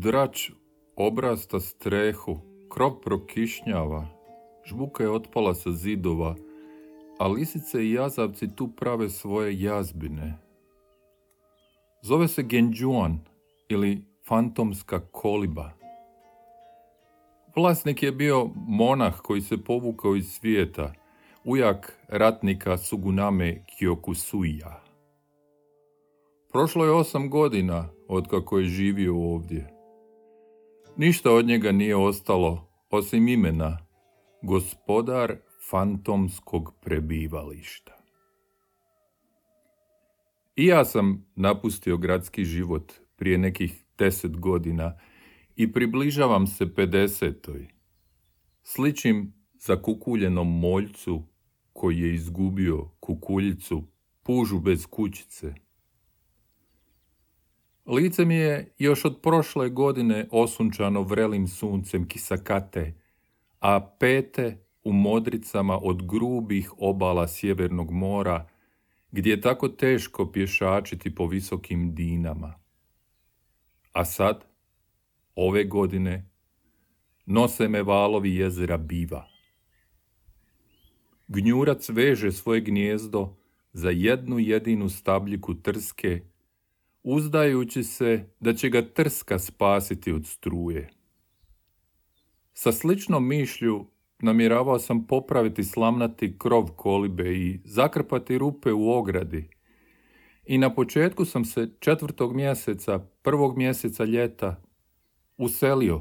Dragi obrasta strehu, krov prokišnjava, žbuka je otpala sa zidova, a lisice i jazavci tu prave svoje jazbine. Zove se Genjuan ili fantomska koliba. Vlasnik je bio monah koji se povukao iz svijeta, ujak ratnika Suguname Kyokusuya. Prošlo je osam godina od kako je živio ovdje. Ništa od njega nije ostalo, osim imena, gospodar fantomskog prebivališta. I ja sam napustio gradski život prije nekih deset godina i približavam se pedesetoj. Sličim za kukuljenom moljcu koji je izgubio kukuljicu, pužu bez kućice. Lice mi je još od prošle godine osunčano vrelim suncem kisakate, a pete u modricama od grubih obala sjevernog mora, gdje je tako teško pješačiti po visokim dinama. A sad, ove godine, nose me valovi jezera Biva. Gnjurac veže svoje gnjezdo za jednu jedinu stabljiku trske uzdajući se da će ga trska spasiti od struje. Sa sličnom mišlju namjeravao sam popraviti slamnati krov kolibe i zakrpati rupe u ogradi. I na početku sam se četvrtog mjeseca, prvog mjeseca ljeta, uselio,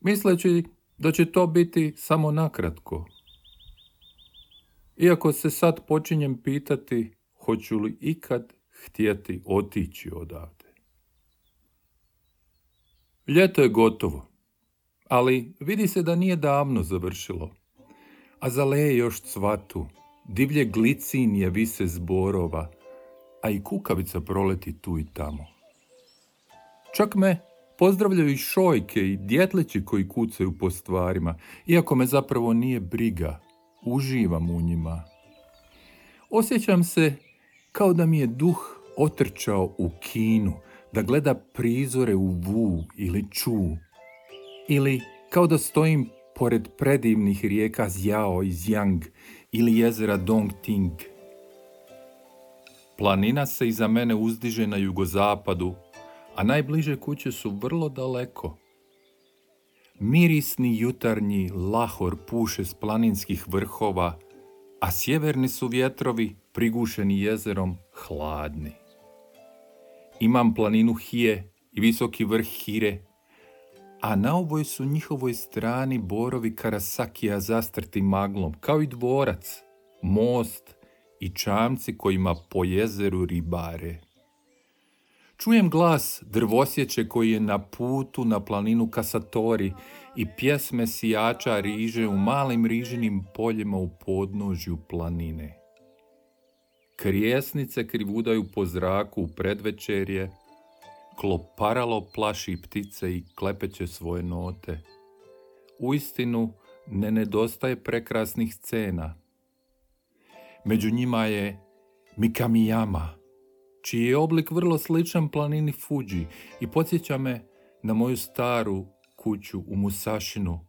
misleći da će to biti samo nakratko. Iako se sad počinjem pitati hoću li ikad htjeti otići odavde. Ljeto je gotovo, ali vidi se da nije davno završilo. A zaleje još cvatu, divlje glicinije vise zborova, a i kukavica proleti tu i tamo. Čak me pozdravljaju i šojke i djetlići koji kucaju po stvarima, iako me zapravo nije briga, uživam u njima. Osjećam se kao da mi je duh otrčao u kinu da gleda prizore u Wu ili Ču, ili kao da stojim pored predivnih rijeka Zjao i Zjang ili jezera Dongting. Planina se iza mene uzdiže na jugozapadu, a najbliže kuće su vrlo daleko. Mirisni jutarnji lahor puše s planinskih vrhova, a sjeverni su vjetrovi prigušeni jezerom hladni. Imam planinu Hije i visoki vrh Hire, a na ovoj su njihovoj strani borovi Karasakija zastrti maglom, kao i dvorac, most i čamci kojima po jezeru ribare. Čujem glas drvosjeće koji je na putu na planinu Kasatori i pjesme sijača riže u malim rižinim poljima u podnožju planine. Krijesnice krivudaju po zraku u predvečerje, kloparalo plaši ptice i klepeće svoje note. Uistinu ne nedostaje prekrasnih scena. Među njima je Mikamiyama, čiji je oblik vrlo sličan planini Fuji i podsjeća me na moju staru kuću u Musašinu,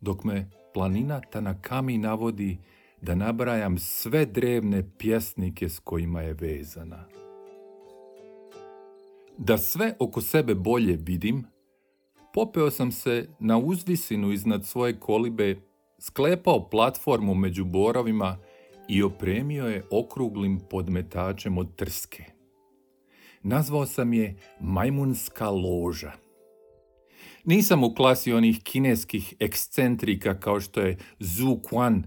dok me planina Tanakami navodi da nabrajam sve drevne pjesnike s kojima je vezana. Da sve oko sebe bolje vidim, popeo sam se na uzvisinu iznad svoje kolibe, sklepao platformu među borovima i opremio je okruglim podmetačem od trske. Nazvao sam je majmunska loža. Nisam u klasi onih kineskih ekscentrika kao što je Zhu Quan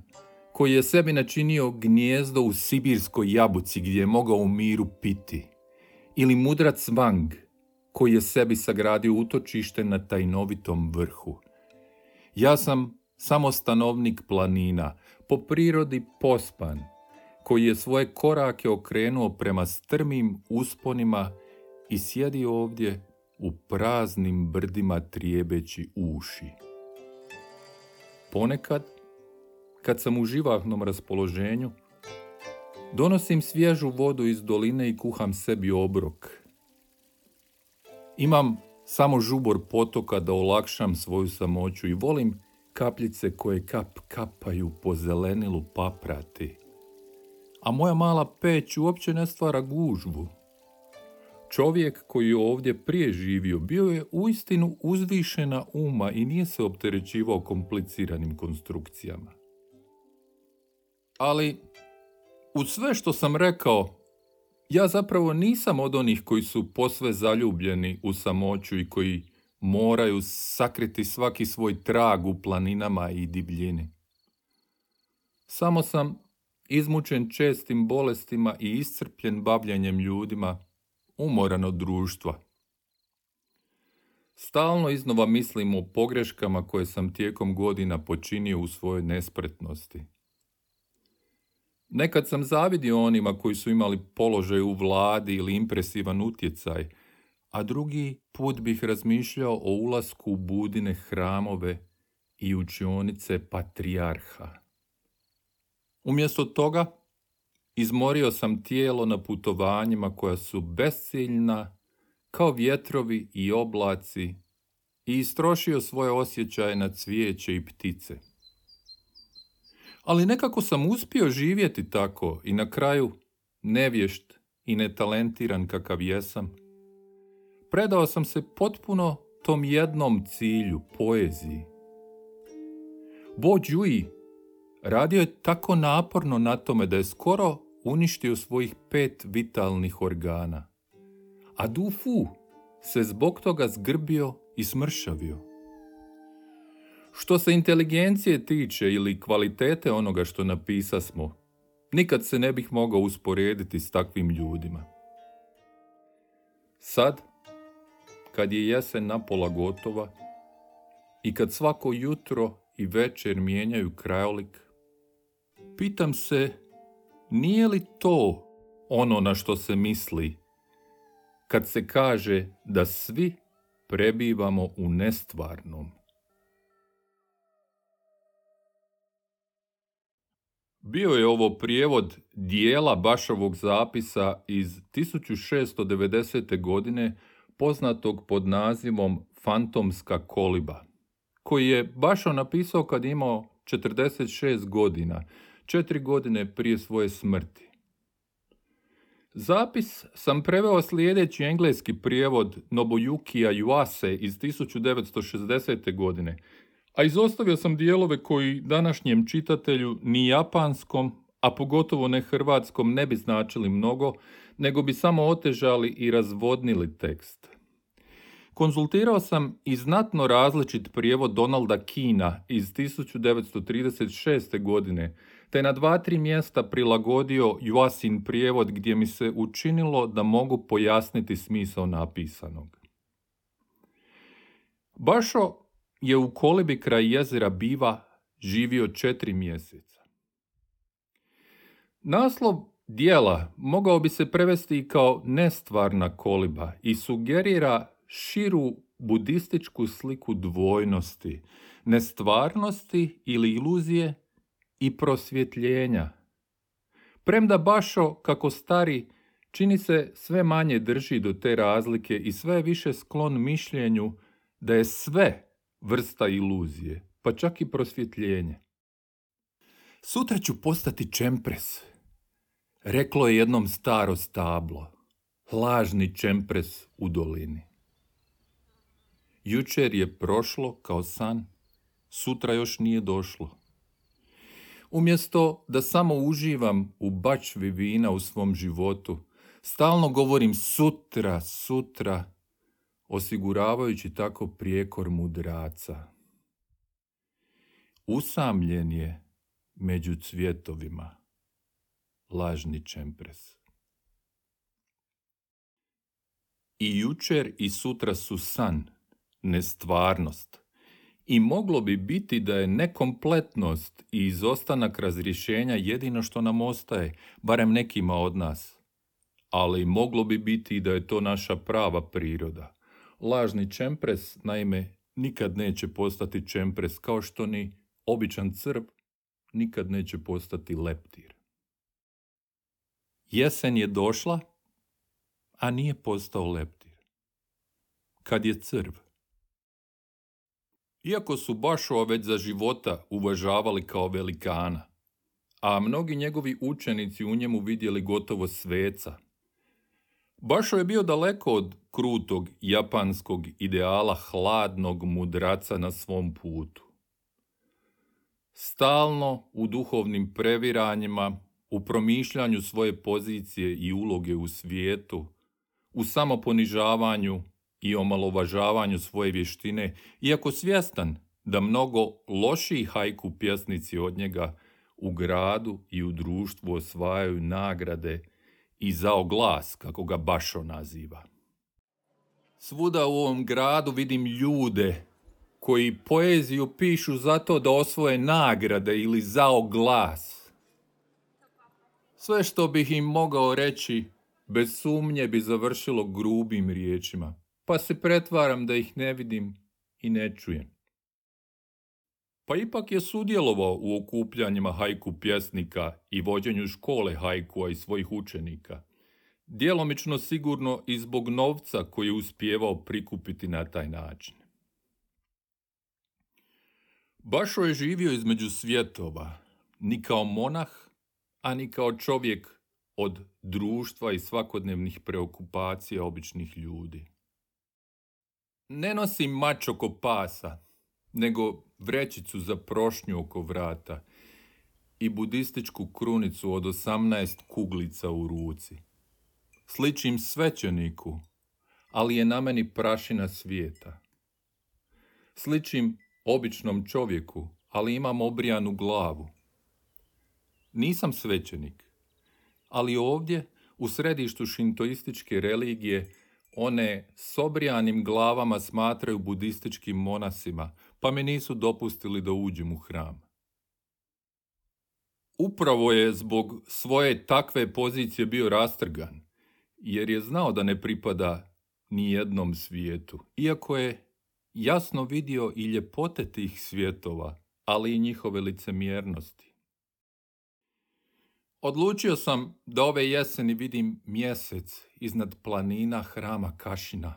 koji je sebi načinio gnjezdo u sibirskoj jabuci gdje je mogao u miru piti. Ili mudrac Wang, koji je sebi sagradio utočište na tajnovitom vrhu. Ja sam samo stanovnik planina, po prirodi pospan, koji je svoje korake okrenuo prema strmim usponima i sjedi ovdje u praznim brdima trijebeći uši. Ponekad, kad sam u živahnom raspoloženju, donosim svježu vodu iz doline i kuham sebi obrok. Imam samo žubor potoka da olakšam svoju samoću i volim kapljice koje kap kapaju po zelenilu paprati. A moja mala peć uopće ne stvara gužvu. Čovjek koji je ovdje prije živio bio je uistinu uzvišena uma i nije se opterećivao kompliciranim konstrukcijama. Ali, u sve što sam rekao, ja zapravo nisam od onih koji su posve zaljubljeni u samoću i koji moraju sakriti svaki svoj trag u planinama i divljini. Samo sam izmučen čestim bolestima i iscrpljen bavljanjem ljudima, umoran od društva. Stalno iznova mislim o pogreškama koje sam tijekom godina počinio u svojoj nespretnosti. Nekad sam zavidio onima koji su imali položaj u vladi ili impresivan utjecaj, a drugi put bih razmišljao o ulasku u budine hramove i učionice patrijarha. Umjesto toga, izmorio sam tijelo na putovanjima koja su besciljna, kao vjetrovi i oblaci, i istrošio svoje osjećaje na cvijeće i ptice. Ali nekako sam uspio živjeti tako i na kraju nevješt i netalentiran kakav jesam, predao sam se potpuno tom jednom cilju, poeziji. Bo Đuji radio je tako naporno na tome da je skoro uništio svojih pet vitalnih organa. A Du Fu se zbog toga zgrbio i smršavio. Što se inteligencije tiče ili kvalitete onoga što napisasmo, nikad se ne bih mogao usporediti s takvim ljudima. Sad, kad je jesen napola gotova i kad svako jutro i večer mijenjaju krajolik, pitam se nije li to ono na što se misli kad se kaže da svi prebivamo u nestvarnom. Bio je ovo prijevod dijela Bašovog zapisa iz 1690. godine poznatog pod nazivom Fantomska koliba, koji je Bašo napisao kad imao 46 godina, četiri godine prije svoje smrti. Zapis sam preveo slijedeći engleski prijevod Nobuyukija Yuase iz 1960. godine, a izostavio sam dijelove koji današnjem čitatelju ni japanskom, a pogotovo ne hrvatskom ne bi značili mnogo, nego bi samo otežali i razvodnili tekst. Konzultirao sam i znatno različit prijevod Donalda Kina iz 1936. godine, te na dva, tri mjesta prilagodio Joasin prijevod gdje mi se učinilo da mogu pojasniti smisao napisanog. Bašo je u kolibi kraj jezera Biva živio četiri mjeseca. Naslov dijela mogao bi se prevesti kao nestvarna koliba i sugerira širu budističku sliku dvojnosti, nestvarnosti ili iluzije i prosvjetljenja. Premda Bašo, kako stari, čini se sve manje drži do te razlike i sve više sklon mišljenju da je sve vrsta iluzije, pa čak i prosvjetljenje. Sutra ću postati čempres, reklo je jednom staro stablo, lažni čempres u dolini. Jučer je prošlo kao san, sutra još nije došlo. Umjesto da samo uživam u bačvi vina u svom životu, stalno govorim sutra, sutra, osiguravajući tako prijekor mudraca. Usamljen je među cvjetovima, lažni čempres. I jučer i sutra su san, nestvarnost I moglo bi biti da je nekompletnost i izostanak razrješenja jedino što nam ostaje, barem nekima od nas. Ali moglo bi biti da je to naša prava priroda. Lažni čempres, naime, nikad neće postati čempres, kao što ni običan crb nikad neće postati leptir. Jesen je došla, a nije postao leptir. Kad je crv. Iako su Bašova već za života uvažavali kao velikana, a mnogi njegovi učenici u njemu vidjeli gotovo sveca, Bašo je bio daleko od krutog japanskog ideala hladnog mudraca na svom putu. Stalno u duhovnim previranjima, u promišljanju svoje pozicije i uloge u svijetu, u samoponižavanju i omalovažavanju svoje vještine, iako svjestan da mnogo lošiji hajku pjesnici od njega u gradu i u društvu osvajaju nagrade i zao glas, kako ga Bašo naziva. Svuda u ovom gradu vidim ljude koji poeziju pišu zato da osvoje nagrade ili zao glas. Sve što bih im mogao reći, bez sumnje bi završilo grubim riječima, pa se pretvaram da ih ne vidim i ne čujem. Pa ipak je sudjelovao u okupljanjima hajku pjesnika i vođenju škole hajkua i svojih učenika. Djelomično sigurno i zbog novca koji je uspjevao prikupiti na taj način. Bašo je živio između svjetova, ni kao monah, a ni kao čovjek od društva i svakodnevnih preokupacija običnih ljudi. Ne nosim mač oko pasa, nego vrećicu za prošnju oko vrata i budističku krunicu od osamnaest kuglica u ruci. Sličim svećeniku, ali je na meni prašina svijeta. Sličim običnom čovjeku, ali imam obrijanu glavu. Nisam svećenik, ali ovdje, u središtu šintoističke religije, one s obrijanim glavama smatraju budističkim monasima, pa mi nisu dopustili da uđem u hram. Upravo je zbog svoje takve pozicije bio rastrgan, jer je znao da ne pripada ni jednom svijetu, iako je jasno vidio i ljepote tih svjetova, ali i njihove licemjernosti. Odlučio sam da ove jeseni vidim mjesec iznad planina hrama Kašina.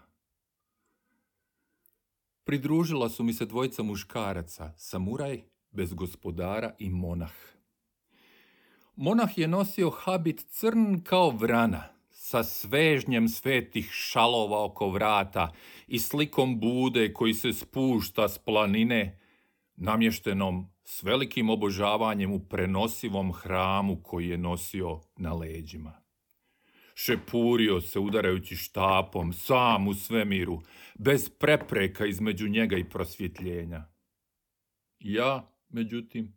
Pridružila su mi se dvojica muškaraca, samuraj, bez gospodara i monah. Monah je nosio habit crn kao vrana, sa svežnjem svetih šalova oko vrata i slikom bude koji se spušta s planine, namještenom s velikim obožavanjem u prenosivom hramu koji je nosio na leđima. Šepurio se udarajući štapom, sam u svemiru, bez prepreka između njega i prosvjetljenja. Ja, međutim,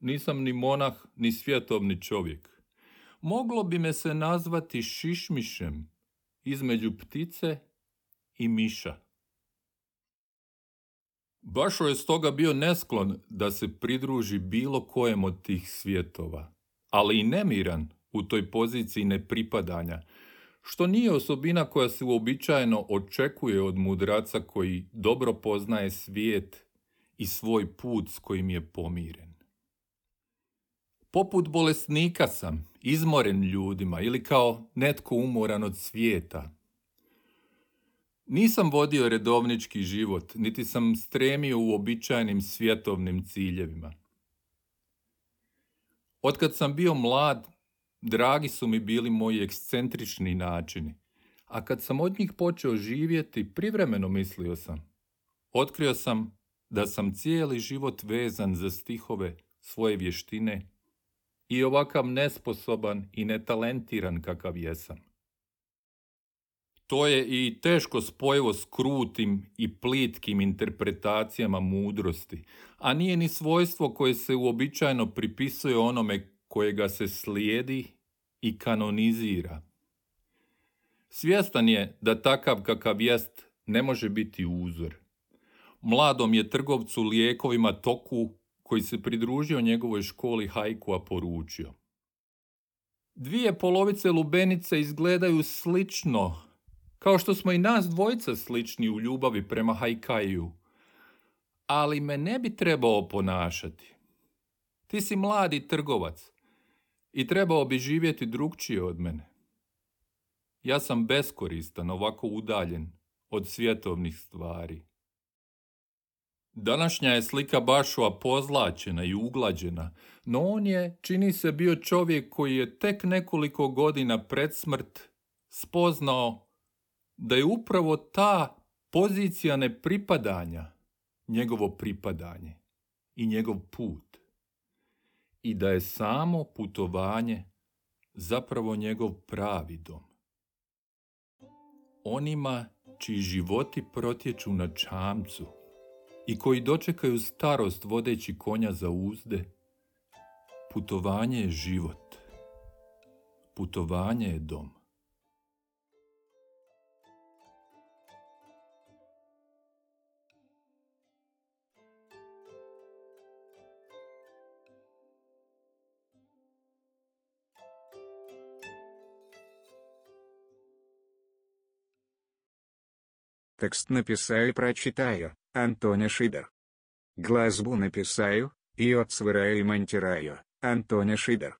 nisam ni monah, ni svjetovni čovjek. Moglo bi me se nazvati šišmišem između ptice i miša. Bašo je stoga bio nesklon da se pridruži bilo kojem od tih svjetova, ali i nemiran u toj poziciji nepripadanja, što nije osobina koja se uobičajeno očekuje od mudraca koji dobro poznaje svijet i svoj put s kojim je pomiren. Poput bolesnika sam, izmoren ljudima ili kao netko umoran od svijeta, nisam vodio redovnički život, niti sam stremio u običajnim svjetovnim ciljevima. Otkad sam bio mlad, dragi su mi bili moji ekscentrični načini, a kad sam od njih počeo živjeti, privremeno mislio sam. Otkrio sam da sam cijeli život vezan za stihove svoje vještine i ovakav nesposoban i netalentiran kakav jesam. To je i teško spojivo s krutim i plitkim interpretacijama mudrosti, a nije ni svojstvo koje se uobičajeno pripisuje onome kojega se slijedi i kanonizira. Svjestan je da takav kakav jest ne može biti uzor. Mladom je trgovcu lijekovima Toku, koji se pridružio njegovoj školi Hajkua, poručio. Dvije polovice lubenice izgledaju slično, kao što smo i nas dvojica slični u ljubavi prema Hajkaju. Ali me ne bi trebao ponašati. Ti si mladi trgovac i trebao bi živjeti drugčije od mene. Ja sam beskoristan, ovako udaljen od svjetovnih stvari. Današnja je slika Bašova pozlačena i uglađena, no on je, čini se, bio čovjek koji je tek nekoliko godina pred smrt spoznao da je upravo ta pozicija nepripadanja njegovo pripadanje i njegov put i da je samo putovanje zapravo njegov pravi dom. Onima čiji životi protječu na čamcu i koji dočekaju starost vodeći konja za uzde, putovanje je život. Putovanje je dom. Текст написаю и прочитаю, Антоня Шидер. Глазбу написаю, и отсвираю и монтираю, Антоня Шидер.